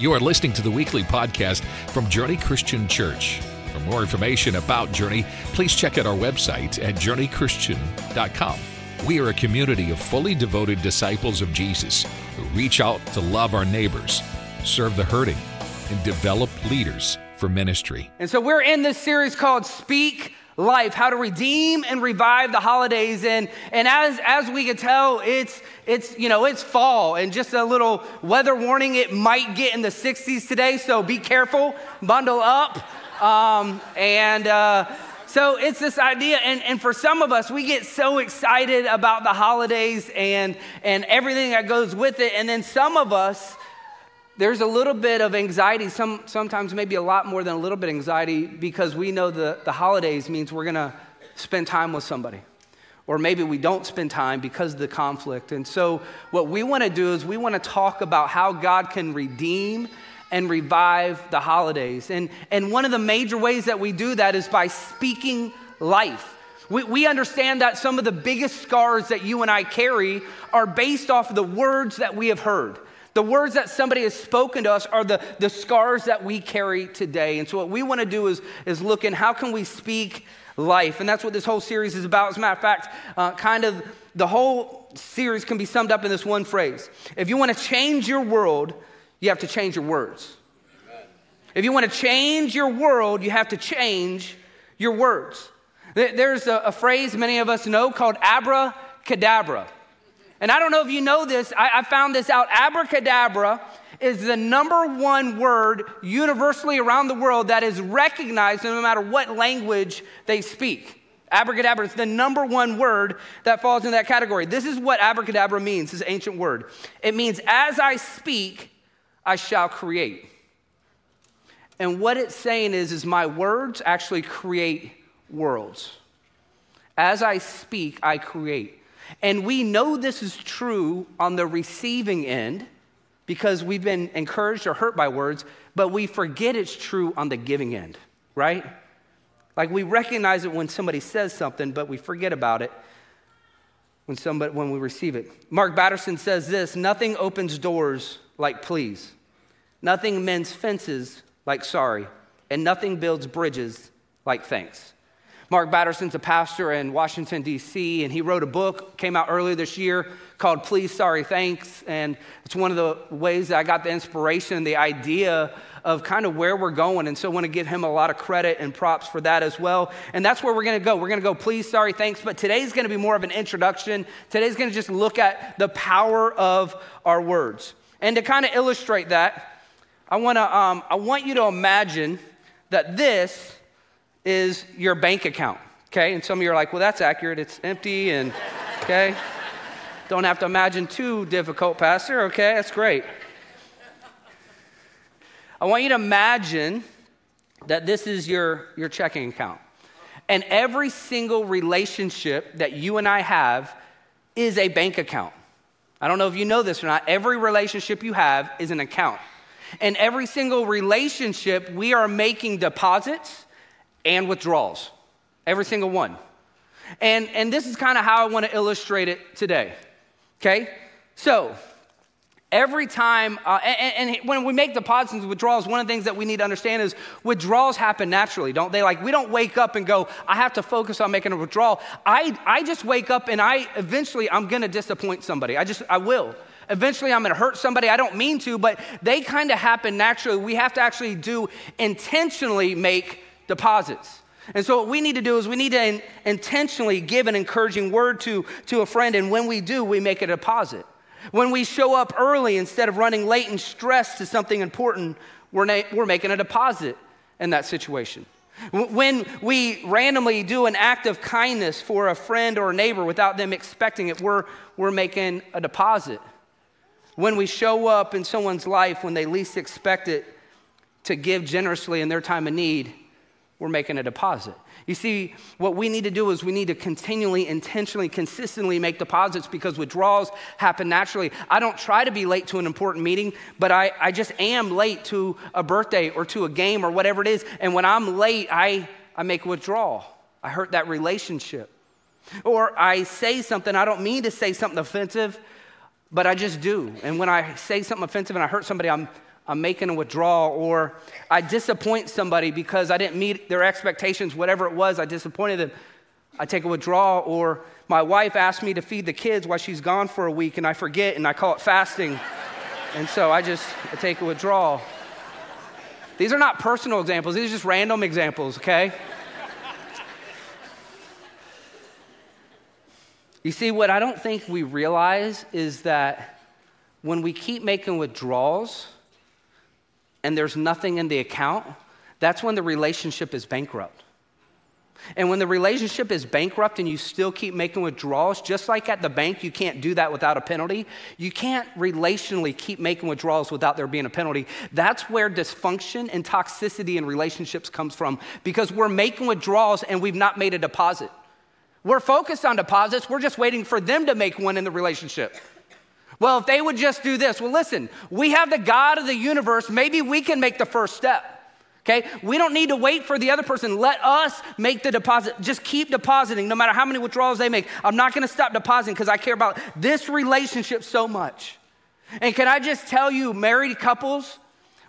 You are listening to the weekly podcast from Journey Christian Church. For more information about Journey, please check out our website at journeychristian.com. We are a community of fully devoted disciples of Jesus who reach out to love our neighbors, serve the hurting, and develop leaders for ministry. And so we're in this series called Speak Life, how to redeem and revive the holidays. And, and as, as we can tell, it's, it's, you know, it's fall and just a little weather warning. It might get in the 60s today, so be careful, bundle up. Um, and uh, so it's this idea, and, and for some of us, we get so excited about the holidays and, and everything that goes with it. And then some of us, there's a little bit of anxiety, some, sometimes maybe a lot more than a little bit of anxiety, because we know the, the holidays means we're going to spend time with somebody. Or maybe we don't spend time because of the conflict. And so, what we want to do is we want to talk about how God can redeem and revive the holidays. And, and one of the major ways that we do that is by speaking life. We, we understand that some of the biggest scars that you and I carry are based off of the words that we have heard. The words that somebody has spoken to us are the, the scars that we carry today. And so, what we want to do is, is look in how can we speak life? And that's what this whole series is about. As a matter of fact, uh, kind of the whole series can be summed up in this one phrase. If you want to change your world, you have to change your words. If you want to change your world, you have to change your words. There's a, a phrase many of us know called abracadabra. And I don't know if you know this, I, I found this out. Abracadabra is the number one word universally around the world that is recognized no matter what language they speak. Abracadabra is the number one word that falls in that category. This is what abracadabra means, this ancient word. It means, as I speak, I shall create. And what it's saying is, is my words actually create worlds. As I speak, I create. And we know this is true on the receiving end because we've been encouraged or hurt by words, but we forget it's true on the giving end, right? Like we recognize it when somebody says something, but we forget about it when, somebody, when we receive it. Mark Batterson says this nothing opens doors like please, nothing mends fences like sorry, and nothing builds bridges like thanks. Mark Batterson's a pastor in Washington, D.C., and he wrote a book, came out earlier this year, called Please, Sorry, Thanks. And it's one of the ways that I got the inspiration, the idea of kind of where we're going. And so I want to give him a lot of credit and props for that as well. And that's where we're going to go. We're going to go, please, sorry, thanks. But today's going to be more of an introduction. Today's going to just look at the power of our words. And to kind of illustrate that, I want to, um, I want you to imagine that this is your bank account, okay? And some of you are like, well, that's accurate. It's empty and, okay? Don't have to imagine too difficult, Pastor, okay? That's great. I want you to imagine that this is your, your checking account. And every single relationship that you and I have is a bank account. I don't know if you know this or not. Every relationship you have is an account. And every single relationship, we are making deposits and withdrawals, every single one. And, and this is kind of how I want to illustrate it today. Okay? So, every time, uh, and, and, when we make deposits and withdrawals, one of the things that we need to understand is withdrawals happen naturally, don't they? Like, we don't wake up and go, I have to focus on making a withdrawal. I, I just wake up and I eventually, I'm going to disappoint somebody. I just, I will. Eventually, I'm going to hurt somebody. I don't mean to, but they kind of happen naturally. We have to actually do intentionally make deposits. And so, what we need to do is we need to in, intentionally give an encouraging word to, to a friend, and when we do, we make a deposit. When we show up early instead of running late and stressed to something important, we're, na- we're making a deposit in that situation. When we randomly do an act of kindness for a friend or a neighbor without them expecting it, we're, we're making a deposit. When we show up in someone's life when they least expect it to give generously in their time of need, we're making a deposit. You see, what we need to do is we need to continually, intentionally, consistently make deposits because withdrawals happen naturally. I don't try to be late to an important meeting, but I, I just am late to a birthday or to a game or whatever it is. And when I'm late, I, I make a withdrawal. I hurt that relationship. Or I say something, I don't mean to say something offensive, but I just do. And when I say something offensive and I hurt somebody, I'm, I'm making a withdrawal, or I disappoint somebody because I didn't meet their expectations, whatever it was, I disappointed them. I take a withdrawal, or my wife asked me to feed the kids while she's gone for a week and I forget and I call it fasting. and so I just I take a withdrawal. These are not personal examples, these are just random examples, okay? you see, what I don't think we realize is that when we keep making withdrawals and there's nothing in the account, that's when the relationship is bankrupt. And when the relationship is bankrupt and you still keep making withdrawals, just like at the bank, you can't do that without a penalty. You can't relationally keep making withdrawals without there being a penalty. That's where dysfunction and toxicity in relationships comes from because we're making withdrawals and we've not made a deposit. We're focused on deposits, we're just waiting for them to make one in the relationship. Well, if they would just do this, well, listen, we have the God of the universe, maybe we can make the first step. Okay? We don't need to wait for the other person. Let us make the deposit. Just keep depositing no matter how many withdrawals they make. I'm not going to stop depositing because I care about this relationship so much. And can I just tell you, married couples,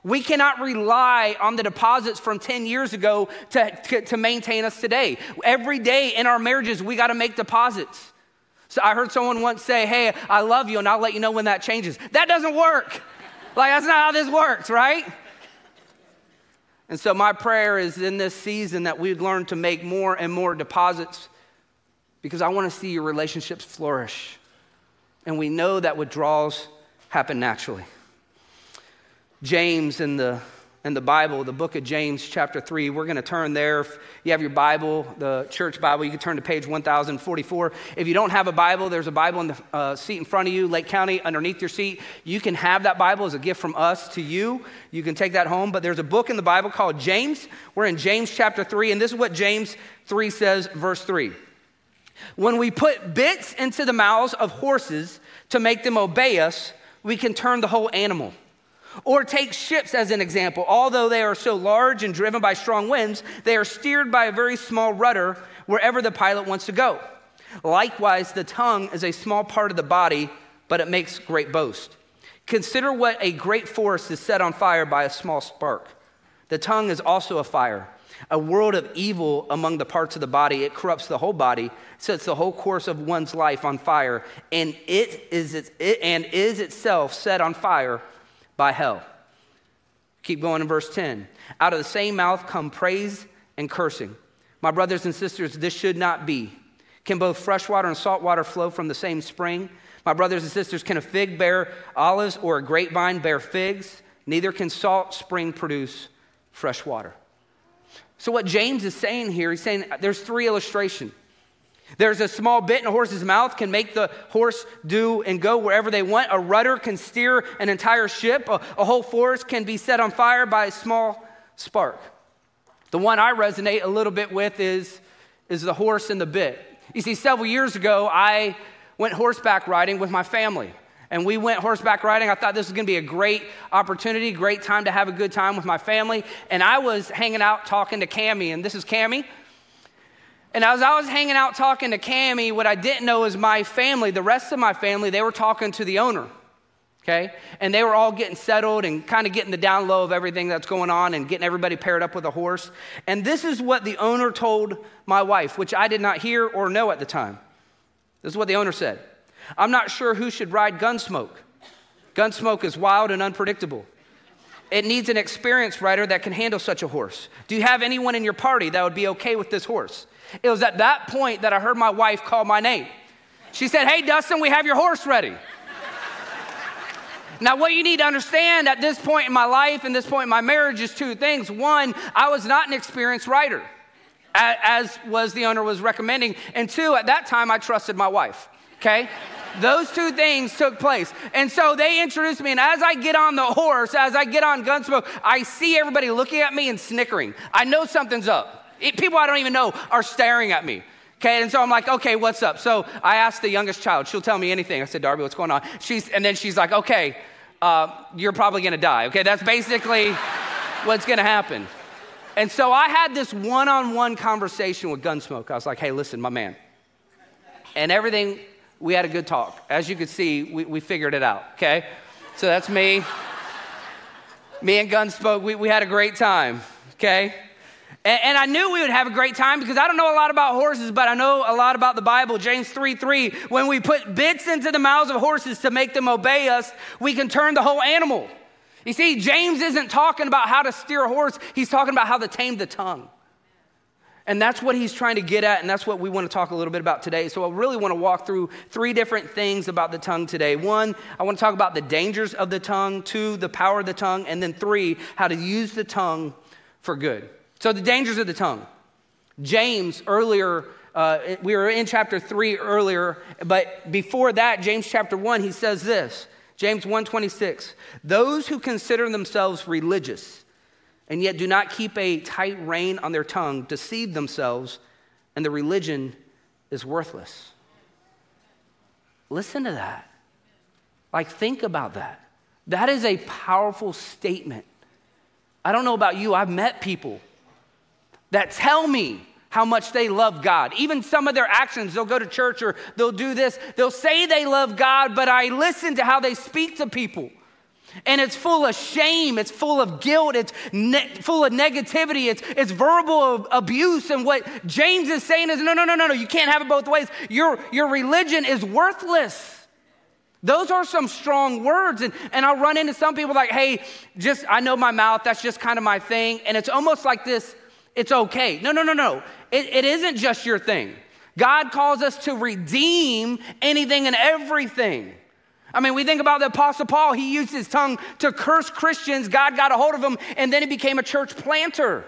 we cannot rely on the deposits from 10 years ago to, to, to maintain us today. Every day in our marriages, we got to make deposits. So I heard someone once say, Hey, I love you, and I'll let you know when that changes. That doesn't work. Like, that's not how this works, right? And so, my prayer is in this season that we'd learn to make more and more deposits because I want to see your relationships flourish. And we know that withdrawals happen naturally. James in the in the Bible, the book of James, chapter 3. We're going to turn there. If you have your Bible, the church Bible, you can turn to page 1044. If you don't have a Bible, there's a Bible in the uh, seat in front of you, Lake County, underneath your seat. You can have that Bible as a gift from us to you. You can take that home. But there's a book in the Bible called James. We're in James chapter 3, and this is what James 3 says, verse 3. When we put bits into the mouths of horses to make them obey us, we can turn the whole animal. Or take ships as an example. Although they are so large and driven by strong winds, they are steered by a very small rudder wherever the pilot wants to go. Likewise, the tongue is a small part of the body, but it makes great boast. Consider what a great forest is set on fire by a small spark. The tongue is also a fire, a world of evil among the parts of the body. It corrupts the whole body, sets the whole course of one's life on fire, and it is, it, and is itself set on fire by hell. Keep going in verse 10. Out of the same mouth come praise and cursing. My brothers and sisters, this should not be. Can both fresh water and salt water flow from the same spring? My brothers and sisters, can a fig bear olives or a grapevine bear figs? Neither can salt spring produce fresh water. So, what James is saying here, he's saying there's three illustrations. There's a small bit in a horse's mouth can make the horse do and go wherever they want. A rudder can steer an entire ship. A, a, whole forest can be set on fire by a small spark. The one I resonate a little bit with is, is the horse and the bit. You see, several years ago, I went horseback riding with my family. And we went horseback riding. I thought this was going to be a great opportunity, great time to have a good time with my family. And I was hanging out talking to Cami, and this is Cami. And as I was hanging out talking to Cami, what I didn't know is my family, the rest of my family, they were talking to the owner. Okay? And they were all getting settled and kind of getting the down low of everything that's going on and getting everybody paired up with a horse. And this is what the owner told my wife, which I did not hear or know at the time. This is what the owner said I'm not sure who should ride Gunsmoke. Gunsmoke is wild and unpredictable. It needs an experienced rider that can handle such a horse. Do you have anyone in your party that would be okay with this horse? It was at that point that I heard my wife call my name. She said, Hey, Dustin, we have your horse ready. Now, what you need to understand at this point in my life and this point in my marriage is two things. One, I was not an experienced rider, as was the owner was recommending. And two, at that time, I trusted my wife. Okay? Those two things took place. And so they introduced me, and as I get on the horse, as I get on Gunsmoke, I see everybody looking at me and snickering. I know something's up. People I don't even know are staring at me. Okay, and so I'm like, okay, what's up? So I asked the youngest child, she'll tell me anything. I said, Darby, what's going on? She's, and then she's like, okay, uh, you're probably gonna die. Okay, that's basically what's gonna happen. And so I had this one on one conversation with Gunsmoke. I was like, hey, listen, my man. And everything, we had a good talk. As you could see, we, we figured it out, okay? So that's me. Me and Gunsmoke, we, we had a great time, okay? And, and, I knew we would have a great time because I don't know a lot about horses, but I know a lot about the Bible. James 3 3, when we put bits into the mouths of horses to make them obey us, we can turn the whole animal. You see, James isn't talking about how to steer a horse, he's talking about how to tame the tongue. And that's what he's trying to get at, and that's what we want to talk a little bit about today. So, I really want to walk through three different things about the tongue today. One, I want to talk about the dangers of the tongue. Two, the power of the tongue. And then three, how to use the tongue for good. So, the dangers of the tongue. James, earlier, uh, we were in chapter 3 earlier, but before that, James chapter 1, he says this James 1:26, those who consider themselves religious and yet do not keep a tight rein on their tongue, deceive themselves, and the religion is worthless. Listen to that. Like, think about that. That is a powerful statement. I don't know about you, I've met people that tell me how much they love God. Even some of their actions, they'll go to church or they'll do this. They'll say they love God, but I listen to how they speak to people. And it's full of shame, it's full of guilt, it's ne- full of negativity, it's, it's verbal abuse. And what James is saying is no, no, no, no, no, you can't have it both ways. Your, your religion is worthless. Those are some strong words. And, and I'll run into some people like, hey, just, I know my mouth, that's just kind of my thing. And it's almost like this, it's okay. No, no, no, no. It, it isn't just your thing. God calls us to redeem anything and everything. I mean, we think about the Apostle Paul. He used his tongue to curse Christians. God got a hold of him, and then he became a church planter.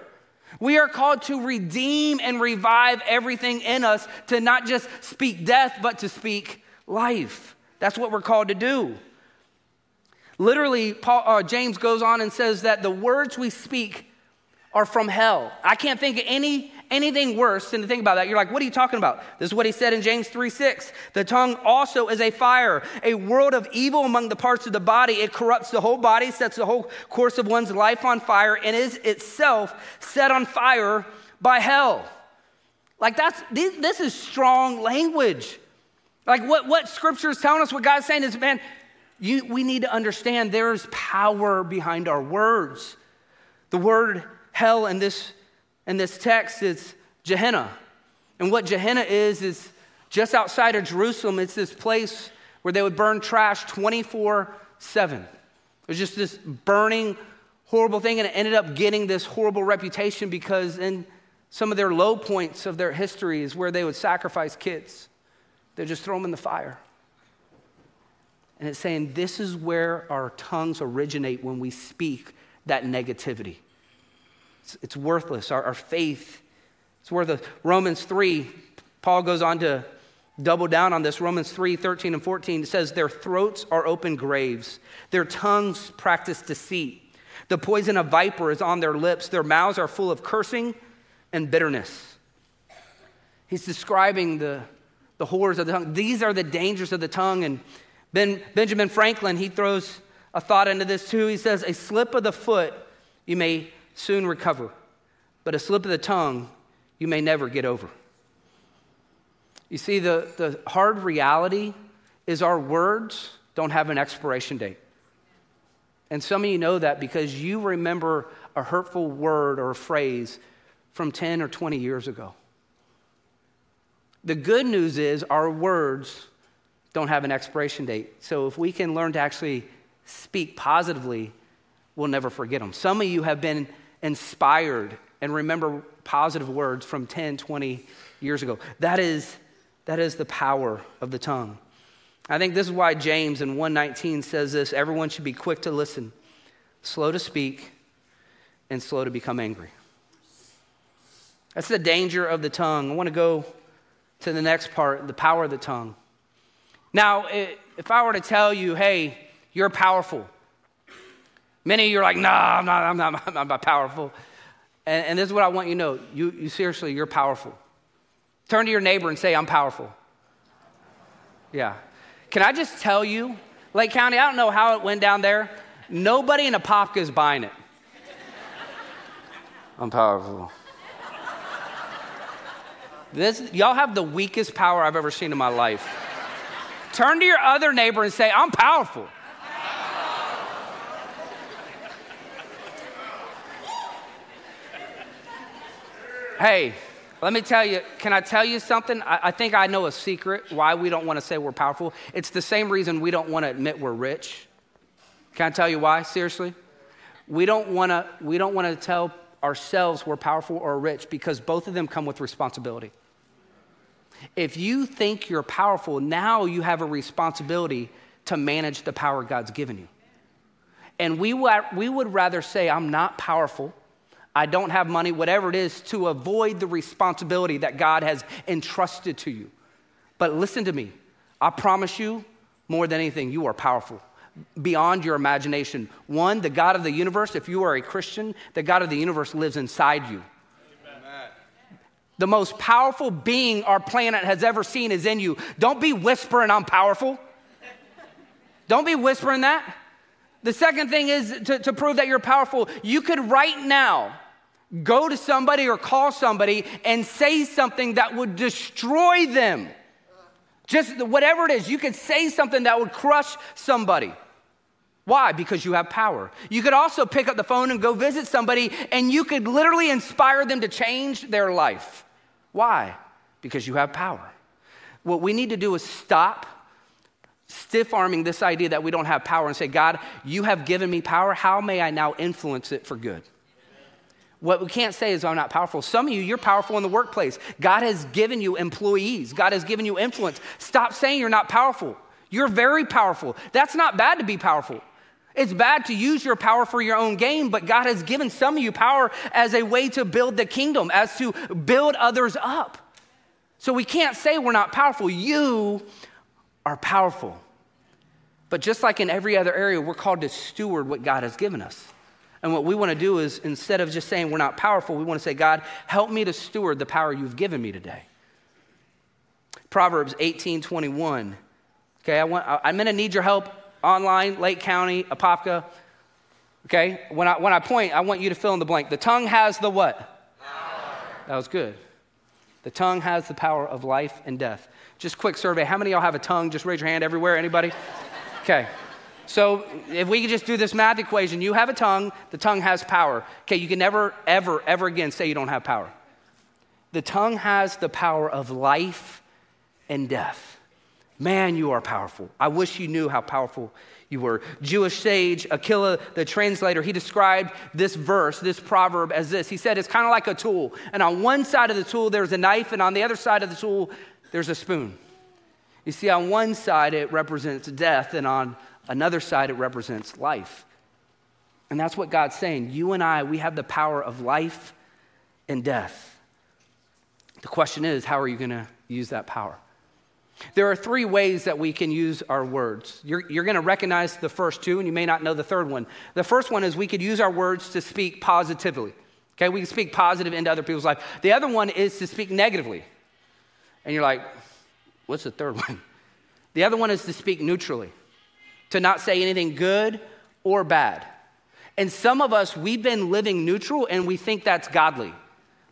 We are called to redeem and revive everything in us, to not just speak death, but to speak life. That's what we're called to do. Literally, Paul, uh, James goes on and says that the words we speak are from hell. I can't think of any anything worse than to think about that. You're like, what are you talking about? This is what he said in James 3 6. The tongue also is a fire, a world of evil among the parts of the body. It corrupts the whole body, sets the whole course of one's life on fire, and is itself set on fire by hell. Like, that's this is strong language. Like, what, what scripture is telling us, what God's saying is, man, you, we need to understand there's power behind our words. The word hell in this in this text is Gehenna. And what Gehenna is, is just outside of Jerusalem, it's this place where they would burn trash 24 7. It was just this burning, horrible thing, and it ended up getting this horrible reputation because in some of their low points of their history is where they would sacrifice kids. They'd just throw them in the fire. And it's saying this is where our tongues originate when we speak that negativity. It's, it's worthless. Our, our faith is worthless. Romans 3, Paul goes on to double down on this. Romans 3 13 and 14 It says, Their throats are open graves, their tongues practice deceit. The poison of viper is on their lips, their mouths are full of cursing and bitterness. He's describing the, the horrors of the tongue. These are the dangers of the tongue. And ben, Benjamin Franklin, he throws a thought into this too. He says, A slip of the foot you may soon recover, but a slip of the tongue you may never get over. You see, the, the hard reality is our words don't have an expiration date. And some of you know that because you remember a hurtful word or a phrase from 10 or 20 years ago. The good news is our words don't have an expiration date. So if we can learn to actually speak positively, we'll never forget them. Some of you have been inspired and remember positive words from 10, 20 years ago. That is, that is the power of the tongue. I think this is why James in 119 says this everyone should be quick to listen, slow to speak, and slow to become angry. That's the danger of the tongue. I want to go to the next part the power of the tongue. Now, if I were to tell you, hey, you're powerful, Many of you are like, nah, I'm not, I'm not, I'm not powerful. And, and this is what I want you to know. You, you seriously, you're powerful. Turn to your neighbor and say, I'm powerful. Yeah. Can I just tell you, Lake County, I don't know how it went down there. Nobody in Apopka is buying it. I'm powerful. This, y'all have the weakest power I've ever seen in my life. Turn to your other neighbor and say, I'm powerful. Hey, let me tell you, can I tell you something? I, I think I know a secret why we don't want to say we're powerful. It's the same reason we don't want to admit we're rich. Can I tell you why? Seriously? We don't want to we don't want to tell ourselves we're powerful or rich because both of them come with responsibility. If you think you're powerful, now you have a responsibility to manage the power God's given you. And we, we would rather say, I'm not powerful, I don't have money, whatever it is, to avoid the responsibility that God has entrusted to you. But listen to me, I promise you, more than anything, you are powerful beyond your imagination. One, the God of the universe, if you are a Christian, the God of the universe lives inside you. Amen. The most powerful being our planet has ever seen is in you. Don't be whispering, I'm powerful. Don't be whispering that. The second thing is to, to prove that you're powerful, you could right now go to somebody or call somebody and say something that would destroy them. Just whatever it is, you could say something that would crush somebody. Why? Because you have power. You could also pick up the phone and go visit somebody and you could literally inspire them to change their life. Why? Because you have power. What we need to do is stop stiff arming this idea that we don't have power and say, God, you have given me power. How may I now influence it for good? What we can't say is, oh, I'm not powerful. Some of you, you're powerful in the workplace. God has given you employees, God has given you influence. Stop saying you're not powerful. You're very powerful. That's not bad to be powerful. It's bad to use your power for your own gain, but God has given some of you power as a way to build the kingdom, as to build others up. So we can't say we're not powerful. You are powerful. But just like in every other area, we're called to steward what God has given us. And what we want to do is instead of just saying we're not powerful, we want to say, God, help me to steward the power you've given me today. Proverbs 18 21. Okay, I want, I'm going to need your help online, Lake County, Apopka. Okay, when I, when I point, I want you to fill in the blank. The tongue has the what? Power. That was good. The tongue has the power of life and death. Just quick survey. How many of y'all have a tongue? Just raise your hand everywhere. Anybody? Okay. So if we could just do this math equation, you have a tongue, the tongue has power. Okay, you can never, ever, ever again say you don't have power. The tongue has the power of life and death. Man, you are powerful. I wish you knew how powerful you were. Jewish sage Aquila, the translator, he described this verse, this proverb, as this. He said it's kind of like a tool. And on one side of the tool, there's a knife, and on the other side of the tool, there's a spoon. You see, on one side, it represents death, and on another side, it represents life. And that's what God's saying. You and I, we have the power of life and death. The question is, how are you going to use that power? There are three ways that we can use our words. You're, you're going to recognize the first two, and you may not know the third one. The first one is we could use our words to speak positively. Okay, we can speak positive into other people's life. The other one is to speak negatively. And you're like, What's the third one? The other one is to speak neutrally, to not say anything good or bad. And some of us, we've been living neutral and we think that's godly.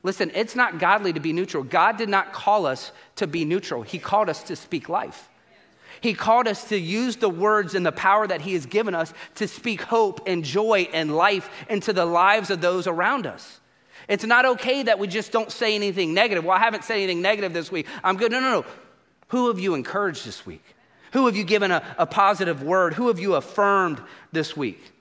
Listen, it's not godly to be neutral. God did not call us to be neutral, He called us to speak life. He called us to use the words and the power that He has given us to speak hope and joy and life into the lives of those around us. It's not okay that we just don't say anything negative. Well, I haven't said anything negative this week. I'm good. No, no, no. Who have you encouraged this week? Who have you given a, a positive word? Who have you affirmed this week?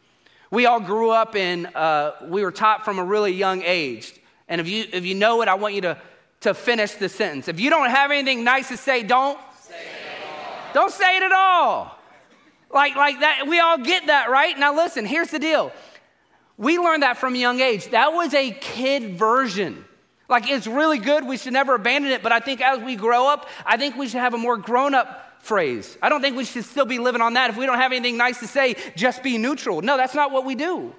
We all grew up in, uh, we were taught from a really young age. And if you, if you know it, I want you to, to finish the sentence. If you don't have anything nice to say, don't say it Don't say it at all. Like, like that, we all get that, right? Now listen, here's the deal. We learned that from a young age. That was a kid version like it's really good. We should never abandon it. But I think as we grow up, I think we should have a more grown up phrase. I don't think we should still be living on that. If we don't have anything nice to say, just be neutral. No, that's not what we do.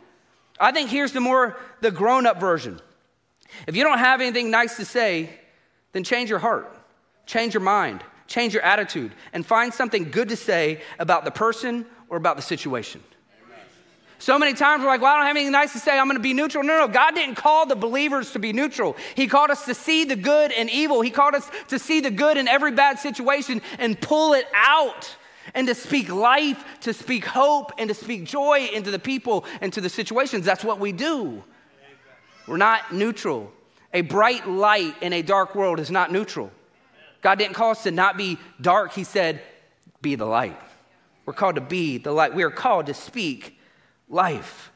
I think here's the more the grown up version. If you don't have anything nice to say, then change your heart, change your mind, change your attitude, and find something good to say about the person or about the situation. So many times we're like, well, I don't have anything nice to say. I'm going to be neutral. No, no, God didn't call the believers to be neutral. He called us to see the good and evil. He called us to see the good in every bad situation and pull it out and to speak life, to speak hope, and to speak joy into the people and to the situations. That's what we do. We're not neutral. A bright light in a dark world is not neutral. God didn't call us to not be dark, He said, be the light. We're called to be the light. We are called to speak life.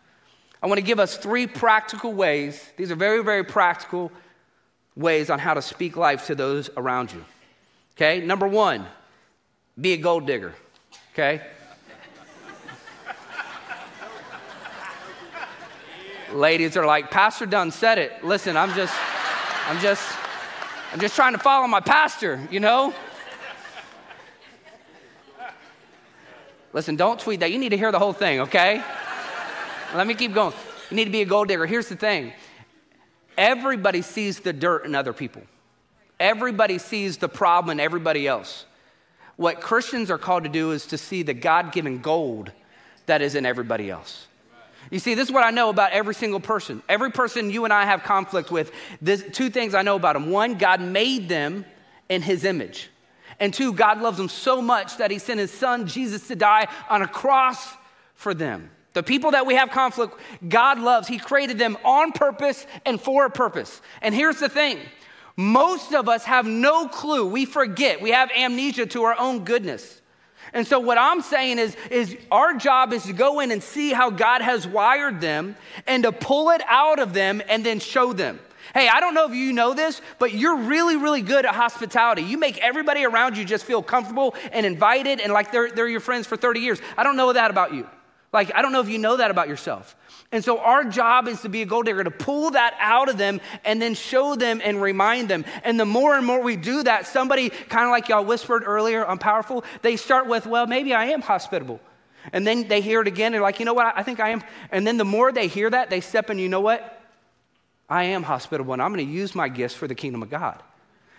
I want to give us three practical ways. These are very, very practical ways on how to speak life to those around you. Okay, number one, be a gold digger. Okay? Ladies are like, Pastor Dunn said it. Listen, I'm just, I'm just, I'm just trying to follow my pastor, you know? Listen, don't tweet that. You need to hear the whole thing, okay? Let me keep going. You need to be a gold digger. Here's the thing everybody sees the dirt in other people, everybody sees the problem in everybody else. What Christians are called to do is to see the God given gold that is in everybody else. You see, this is what I know about every single person. Every person you and I have conflict with, this, two things I know about them. One, God made them in his image. And two, God loves them so much that he sent his son Jesus to die on a cross for them. The people that we have conflict, God loves. He created them on purpose and for a purpose. And here's the thing most of us have no clue. We forget. We have amnesia to our own goodness. And so what I'm saying is, is our job is to go in and see how God has wired them and to pull it out of them and then show them. Hey, I don't know if you know this, but you're really, really good at hospitality. You make everybody around you just feel comfortable and invited and like they're, they're your friends for 30 years. I don't know that about you. Like, I don't know if you know that about yourself. And so, our job is to be a gold digger, to pull that out of them and then show them and remind them. And the more and more we do that, somebody, kind of like y'all whispered earlier on Powerful, they start with, well, maybe I am hospitable. And then they hear it again. They're like, you know what? I think I am. And then the more they hear that, they step in, you know what? I am hospitable and I'm going to use my gifts for the kingdom of God.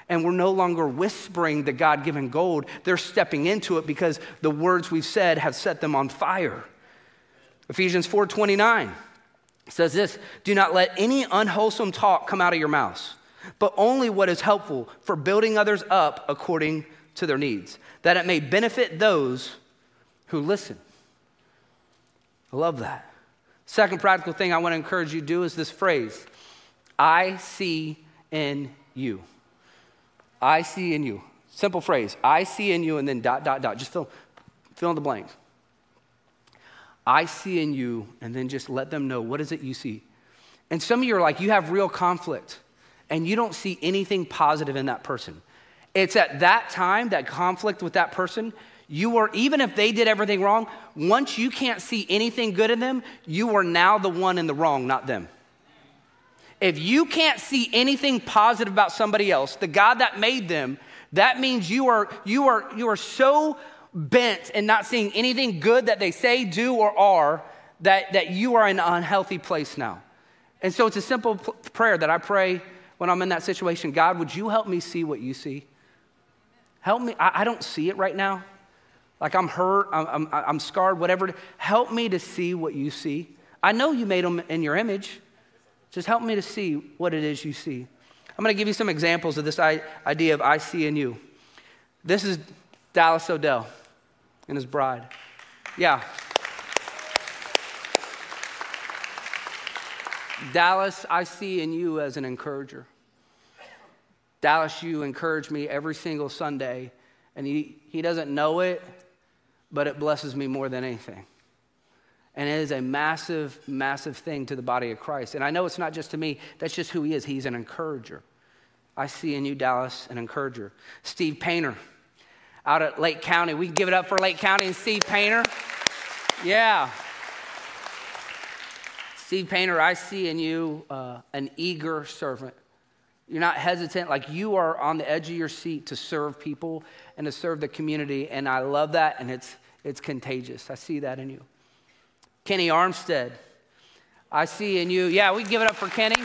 And we're no longer whispering the God given gold. They're stepping into it because the words we've said have set them on fire. Ephesians 4:29 says this, "Do not let any unwholesome talk come out of your mouths, but only what is helpful for building others up according to their needs, that it may benefit those who listen." I love that. Second practical thing I want to encourage you to do is this phrase, I see in you. I see in you. Simple phrase. I see in you and then dot dot dot. Just fill fill in the blanks. I see in you, and then just let them know what is it you see. And some of you are like, you have real conflict, and you don't see anything positive in that person. It's at that time, that conflict with that person, you are, even if they did everything wrong, once you can't see anything good in them, you are now the one in the wrong, not them. If you can't see anything positive about somebody else, the God that made them, that means you are, you are, you are so bent and not seeing anything good that they say, do, or are, that, that you are in an unhealthy place now. And so it's a simple p- prayer that I pray when I'm in that situation God, would you help me see what you see? Help me. I, I don't see it right now. Like I'm hurt, I'm, I'm, I'm scarred, whatever. Help me to see what you see. I know you made them in your image. Just help me to see what it is you see. I'm going to give you some examples of this idea of I see in you. This is Dallas Odell and his bride. Yeah. Dallas, I see in you as an encourager. Dallas, you encourage me every single Sunday, and he, he doesn't know it, but it blesses me more than anything. And it is a massive, massive thing to the body of Christ. And I know it's not just to me, that's just who he is. He's an encourager. I see in you, Dallas, an encourager. Steve Painter out at Lake County. We can give it up for Lake County and Steve Painter. Yeah. Steve Painter, I see in you uh, an eager servant. You're not hesitant, like you are on the edge of your seat to serve people and to serve the community. And I love that, and it's, it's contagious. I see that in you. Kenny Armstead, I see in you. Yeah, we give it up for Kenny.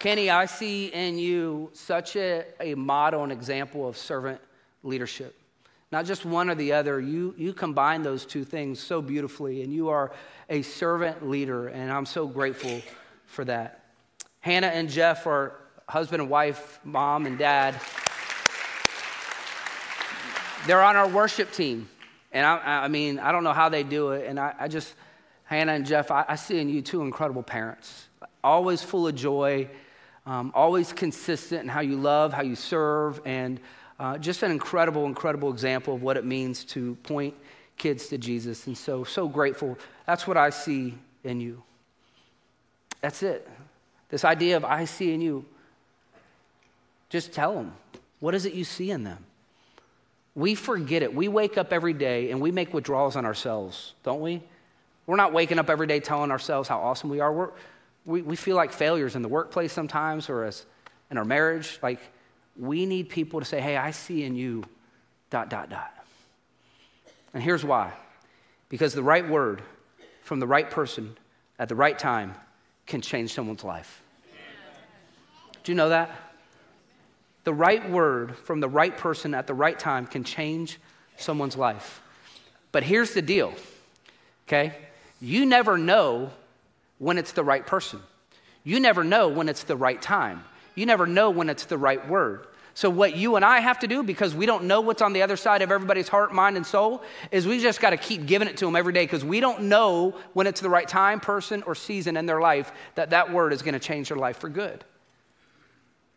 Kenny, I see in you such a, a model and example of servant leadership. Not just one or the other, you, you combine those two things so beautifully, and you are a servant leader, and I'm so grateful for that. Hannah and Jeff are husband and wife, mom and dad. They're on our worship team. And I, I mean, I don't know how they do it. And I, I just Hannah and Jeff, I, I see in you two incredible parents, always full of joy, um, always consistent in how you love, how you serve, and uh, just an incredible, incredible example of what it means to point kids to Jesus. And so, so grateful. That's what I see in you. That's it. This idea of I see in you. Just tell them, what is it you see in them? We forget it. We wake up every day and we make withdrawals on ourselves, don't we? We're not waking up every day telling ourselves how awesome we are. We're, we, we feel like failures in the workplace sometimes or as in our marriage. Like, we need people to say, hey, I see in you, dot, dot, dot. And here's why because the right word from the right person at the right time can change someone's life. Do you know that? The right word from the right person at the right time can change someone's life. But here's the deal, okay? You never know when it's the right person. You never know when it's the right time. You never know when it's the right word. So, what you and I have to do, because we don't know what's on the other side of everybody's heart, mind, and soul, is we just got to keep giving it to them every day because we don't know when it's the right time, person, or season in their life that that word is going to change their life for good.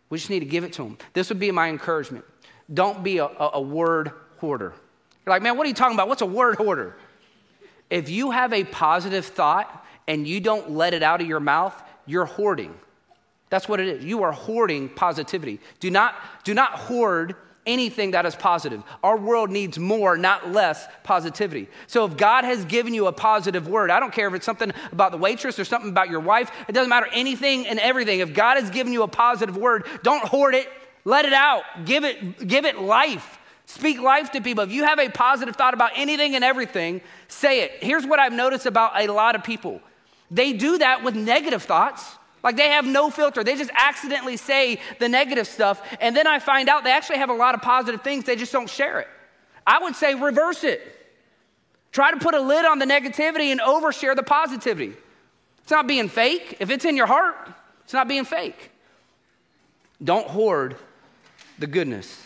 We just need to give it to them. This would be my encouragement. Don't be a, a, a word hoarder. You're like, man, what are you talking about? What's a word hoarder? If you have a positive thought and you don't let it out of your mouth, you're hoarding. That's what it is. You are hoarding positivity. Do not, do not hoard anything that is positive. Our world needs more, not less positivity. So if God has given you a positive word, I don't care if it's something about the waitress or something about your wife, it doesn't matter anything and everything. If God has given you a positive word, don't hoard it. Let it out. Give it give it life. Speak life to people. If you have a positive thought about anything and everything, say it. Here's what I've noticed about a lot of people they do that with negative thoughts. Like they have no filter. They just accidentally say the negative stuff. And then I find out they actually have a lot of positive things, they just don't share it. I would say reverse it. Try to put a lid on the negativity and overshare the positivity. It's not being fake. If it's in your heart, it's not being fake. Don't hoard the goodness.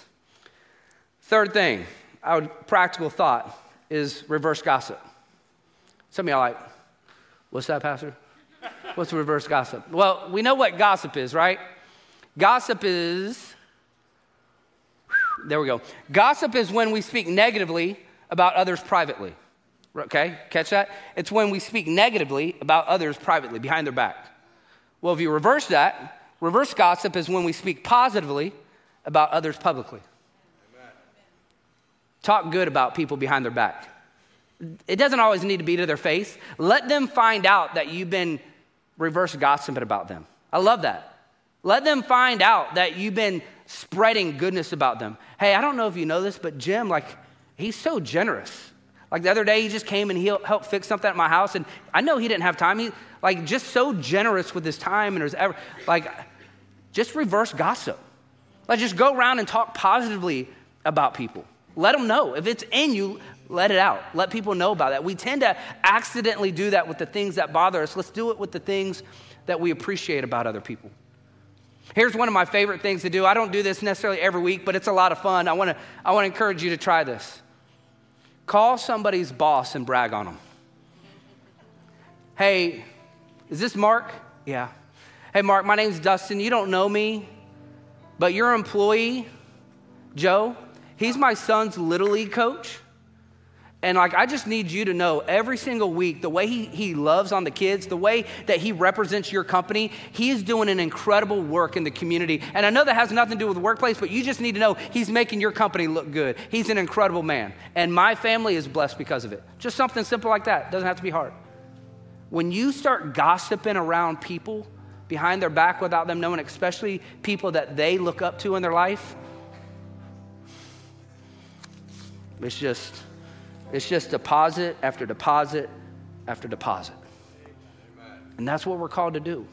Third thing, our practical thought is reverse gossip. Some of y'all like, what's that, Pastor? What's reverse gossip? Well, we know what gossip is, right? Gossip is, there we go. Gossip is when we speak negatively about others privately. Okay, catch that? It's when we speak negatively about others privately, behind their back. Well, if you reverse that, reverse gossip is when we speak positively about others publicly. Talk good about people behind their back. It doesn't always need to be to their face. Let them find out that you've been reverse gossiping about them. I love that. Let them find out that you've been spreading goodness about them. Hey, I don't know if you know this, but Jim, like, he's so generous. Like the other day, he just came and he helped fix something at my house, and I know he didn't have time. He like just so generous with his time, and there's ever like just reverse gossip. Like just go around and talk positively about people. Let them know. If it's in you, let it out. Let people know about that. We tend to accidentally do that with the things that bother us. Let's do it with the things that we appreciate about other people. Here's one of my favorite things to do. I don't do this necessarily every week, but it's a lot of fun. I want to I want to encourage you to try this. Call somebody's boss and brag on them. Hey, is this Mark? Yeah. Hey, Mark, my name's Dustin. You don't know me, but your employee, Joe, He's my son's Little League coach. And like, I just need you to know every single week, the way he, he loves on the kids, the way that he represents your company, he is doing an incredible work in the community. And I know that has nothing to do with the workplace, but you just need to know he's making your company look good. He's an incredible man. And my family is blessed because of it. Just something simple like that. Doesn't have to be hard. When you start gossiping around people behind their back without them knowing, especially people that they look up to in their life, It's just, it's just deposit after deposit after deposit. And that's what we're called to do.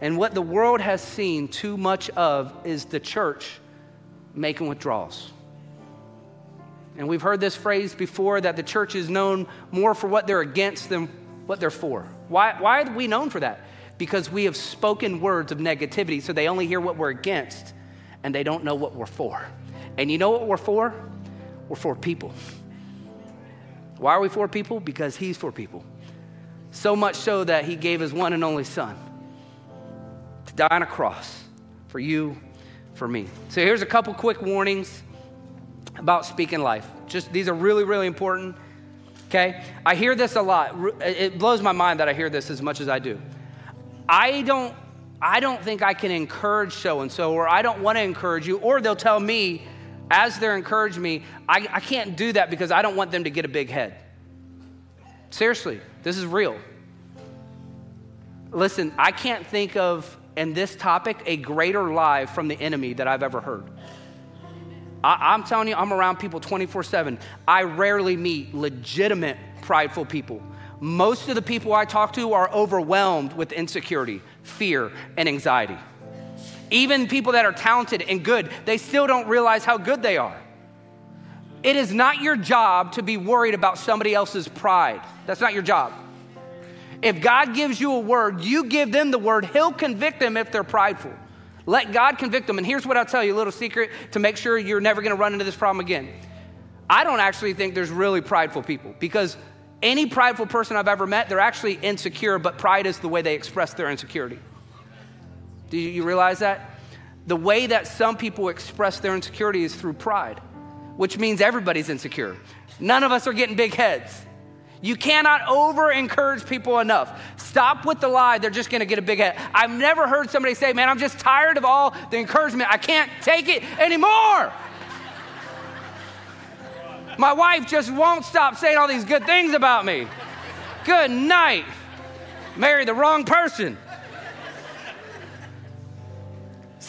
And what the world has seen too much of is the church making withdrawals. And we've heard this phrase before that the church is known more for what they're against than what they're for. Why, why are we known for that? Because we have spoken words of negativity, so they only hear what we're against and they don't know what we're for. And you know what we're for? We're for people. Why are we for people? Because He's for people. So much so that he gave his one and only son to die on a cross for you, for me. So here's a couple quick warnings about speaking life. Just these are really, really important. Okay? I hear this a lot. It blows my mind that I hear this as much as I do. I don't I don't think I can encourage so and so, or I don't want to encourage you, or they'll tell me as they're encouraging me, I, I can't do that because I don't want them to get a big head. Seriously, this is real. Listen, I can't think of in this topic a greater lie from the enemy that I've ever heard. I, am telling you, I'm around people 24 7. I rarely meet legitimate, prideful people. Most of the people I talk to are overwhelmed with insecurity, fear, and anxiety. Even people that are talented and good, they still don't realize how good they are. It is not your job to be worried about somebody else's pride. That's not your job. If God gives you a word, you give them the word, He'll convict them if they're prideful. Let God convict them. And here's what I'll tell you a little secret to make sure you're never going to run into this problem again. I don't actually think there's really prideful people because any prideful person I've ever met, they're actually insecure, but pride is the way they express their insecurity. Do you realize that? The way that some people express their insecurity is through pride, which means everybody's insecure. None of us are getting big heads. You cannot over encourage people enough. Stop with the lie, they're just gonna get a big head. I've never heard somebody say, Man, I'm just tired of all the encouragement. I can't take it anymore. My wife just won't stop saying all these good things about me. Good night. Marry the wrong person.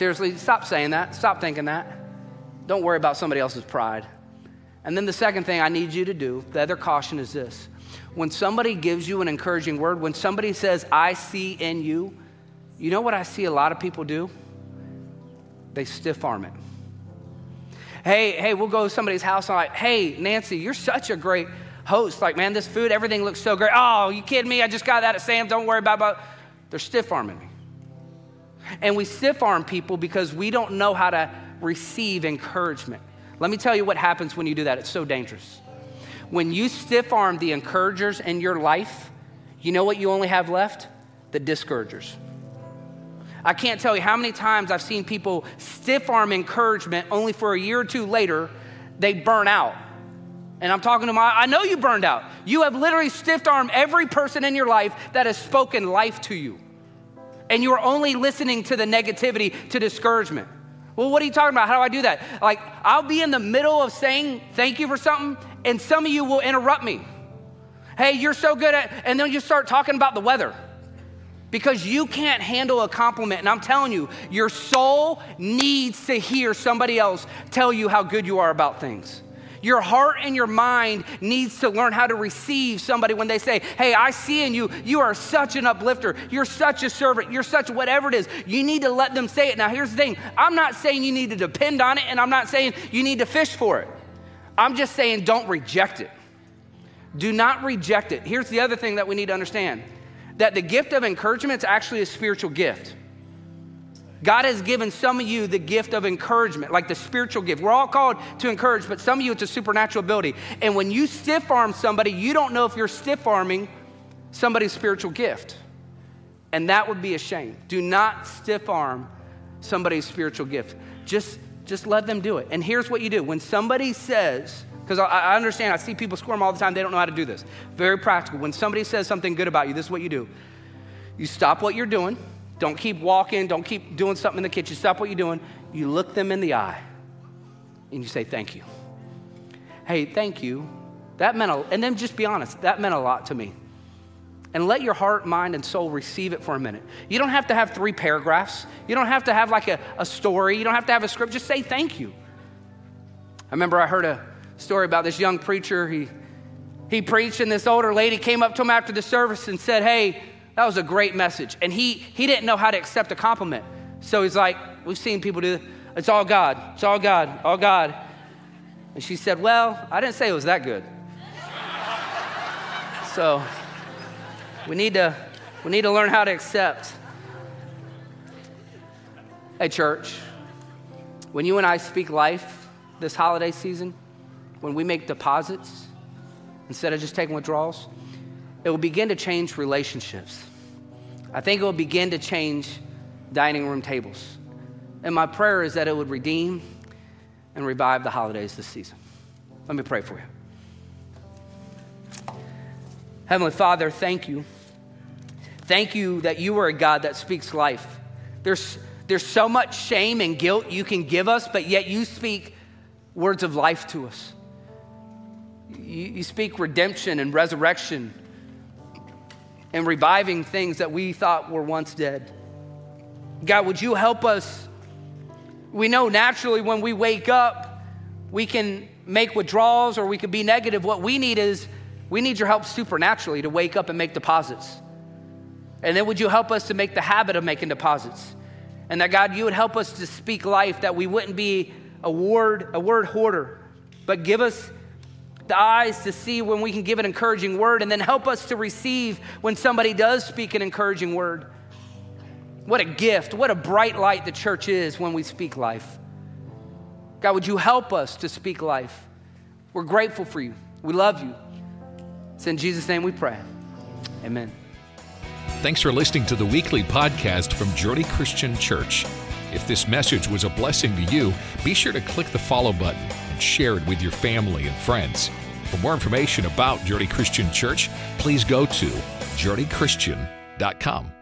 Seriously, stop saying that. Stop thinking that. Don't worry about somebody else's pride. And then the second thing I need you to do, the other caution is this. When somebody gives you an encouraging word, when somebody says, I see in you, you know what I see a lot of people do? They stiff arm it. Hey, hey, we'll go to somebody's house and I'm like, hey, Nancy, you're such a great host. Like, man, this food, everything looks so great. Oh, you kidding me? I just got that at Sam. Don't worry about it. They're stiff arming me. And we stiff arm people because we don't know how to receive encouragement. Let me tell you what happens when you do that. It's so dangerous. When you stiff arm the encouragers in your life, you know what you only have left? The discouragers. I can't tell you how many times I've seen people stiff arm encouragement only for a year or two later, they burn out. And I'm talking to my, I know you burned out. You have literally stiff armed every person in your life that has spoken life to you. And you are only listening to the negativity, to discouragement. Well, what are you talking about? How do I do that? Like, I'll be in the middle of saying thank you for something, and some of you will interrupt me. Hey, you're so good at, and then you start talking about the weather because you can't handle a compliment. And I'm telling you, your soul needs to hear somebody else tell you how good you are about things. Your heart and your mind needs to learn how to receive somebody when they say, Hey, I see in you, you are such an uplifter. You're such a servant. You're such whatever it is. You need to let them say it. Now, here's the thing I'm not saying you need to depend on it, and I'm not saying you need to fish for it. I'm just saying don't reject it. Do not reject it. Here's the other thing that we need to understand that the gift of encouragement is actually a spiritual gift. God has given some of you the gift of encouragement, like the spiritual gift. We're all called to encourage, but some of you it's a supernatural ability. And when you stiff arm somebody, you don't know if you're stiff arming somebody's spiritual gift. And that would be a shame. Do not stiff arm somebody's spiritual gift. Just, just let them do it. And here's what you do when somebody says, because I, I understand, I see people squirm all the time, they don't know how to do this. Very practical. When somebody says something good about you, this is what you do you stop what you're doing. Don't keep walking. Don't keep doing something in the kitchen. Stop what you're doing. You look them in the eye and you say, Thank you. Hey, thank you. That meant a, and then just be honest, that meant a lot to me. And let your heart, mind, and soul receive it for a minute. You don't have to have three paragraphs. You don't have to have like a, a story. You don't have to have a script. Just say thank you. I remember I heard a story about this young preacher. He, he preached, and this older lady came up to him after the service and said, Hey, that was a great message. And he, he didn't know how to accept a compliment. So he's like, We've seen people do It's all God. It's all God. All God. And she said, Well, I didn't say it was that good. so we need to, we need to learn how to accept. Hey, church, when you and I speak life this holiday season, when we make deposits instead of just taking withdrawals, it will begin to change relationships. I think it will begin to change dining room tables. And my prayer is that it would redeem and revive the holidays this season. Let me pray for you. Heavenly Father, thank you. Thank you that you are a God that speaks life. There's, there's so much shame and guilt you can give us, but yet you speak words of life to us. You, you speak redemption and resurrection and reviving things that we thought were once dead. God, would you help us? We know naturally when we wake up, we can make withdrawals or we could be negative. What we need is we need your help supernaturally to wake up and make deposits. And then would you help us to make the habit of making deposits? And that God, you would help us to speak life, that we wouldn't be a word, a word hoarder, but give us the eyes to see when we can give an encouraging word, and then help us to receive when somebody does speak an encouraging word. What a gift, what a bright light the church is when we speak life. God, would you help us to speak life? We're grateful for you. We love you. It's in Jesus' name we pray. Amen. Thanks for listening to the weekly podcast from Journey Christian Church. If this message was a blessing to you, be sure to click the follow button and share it with your family and friends. For more information about Journey Christian Church, please go to journeychristian.com.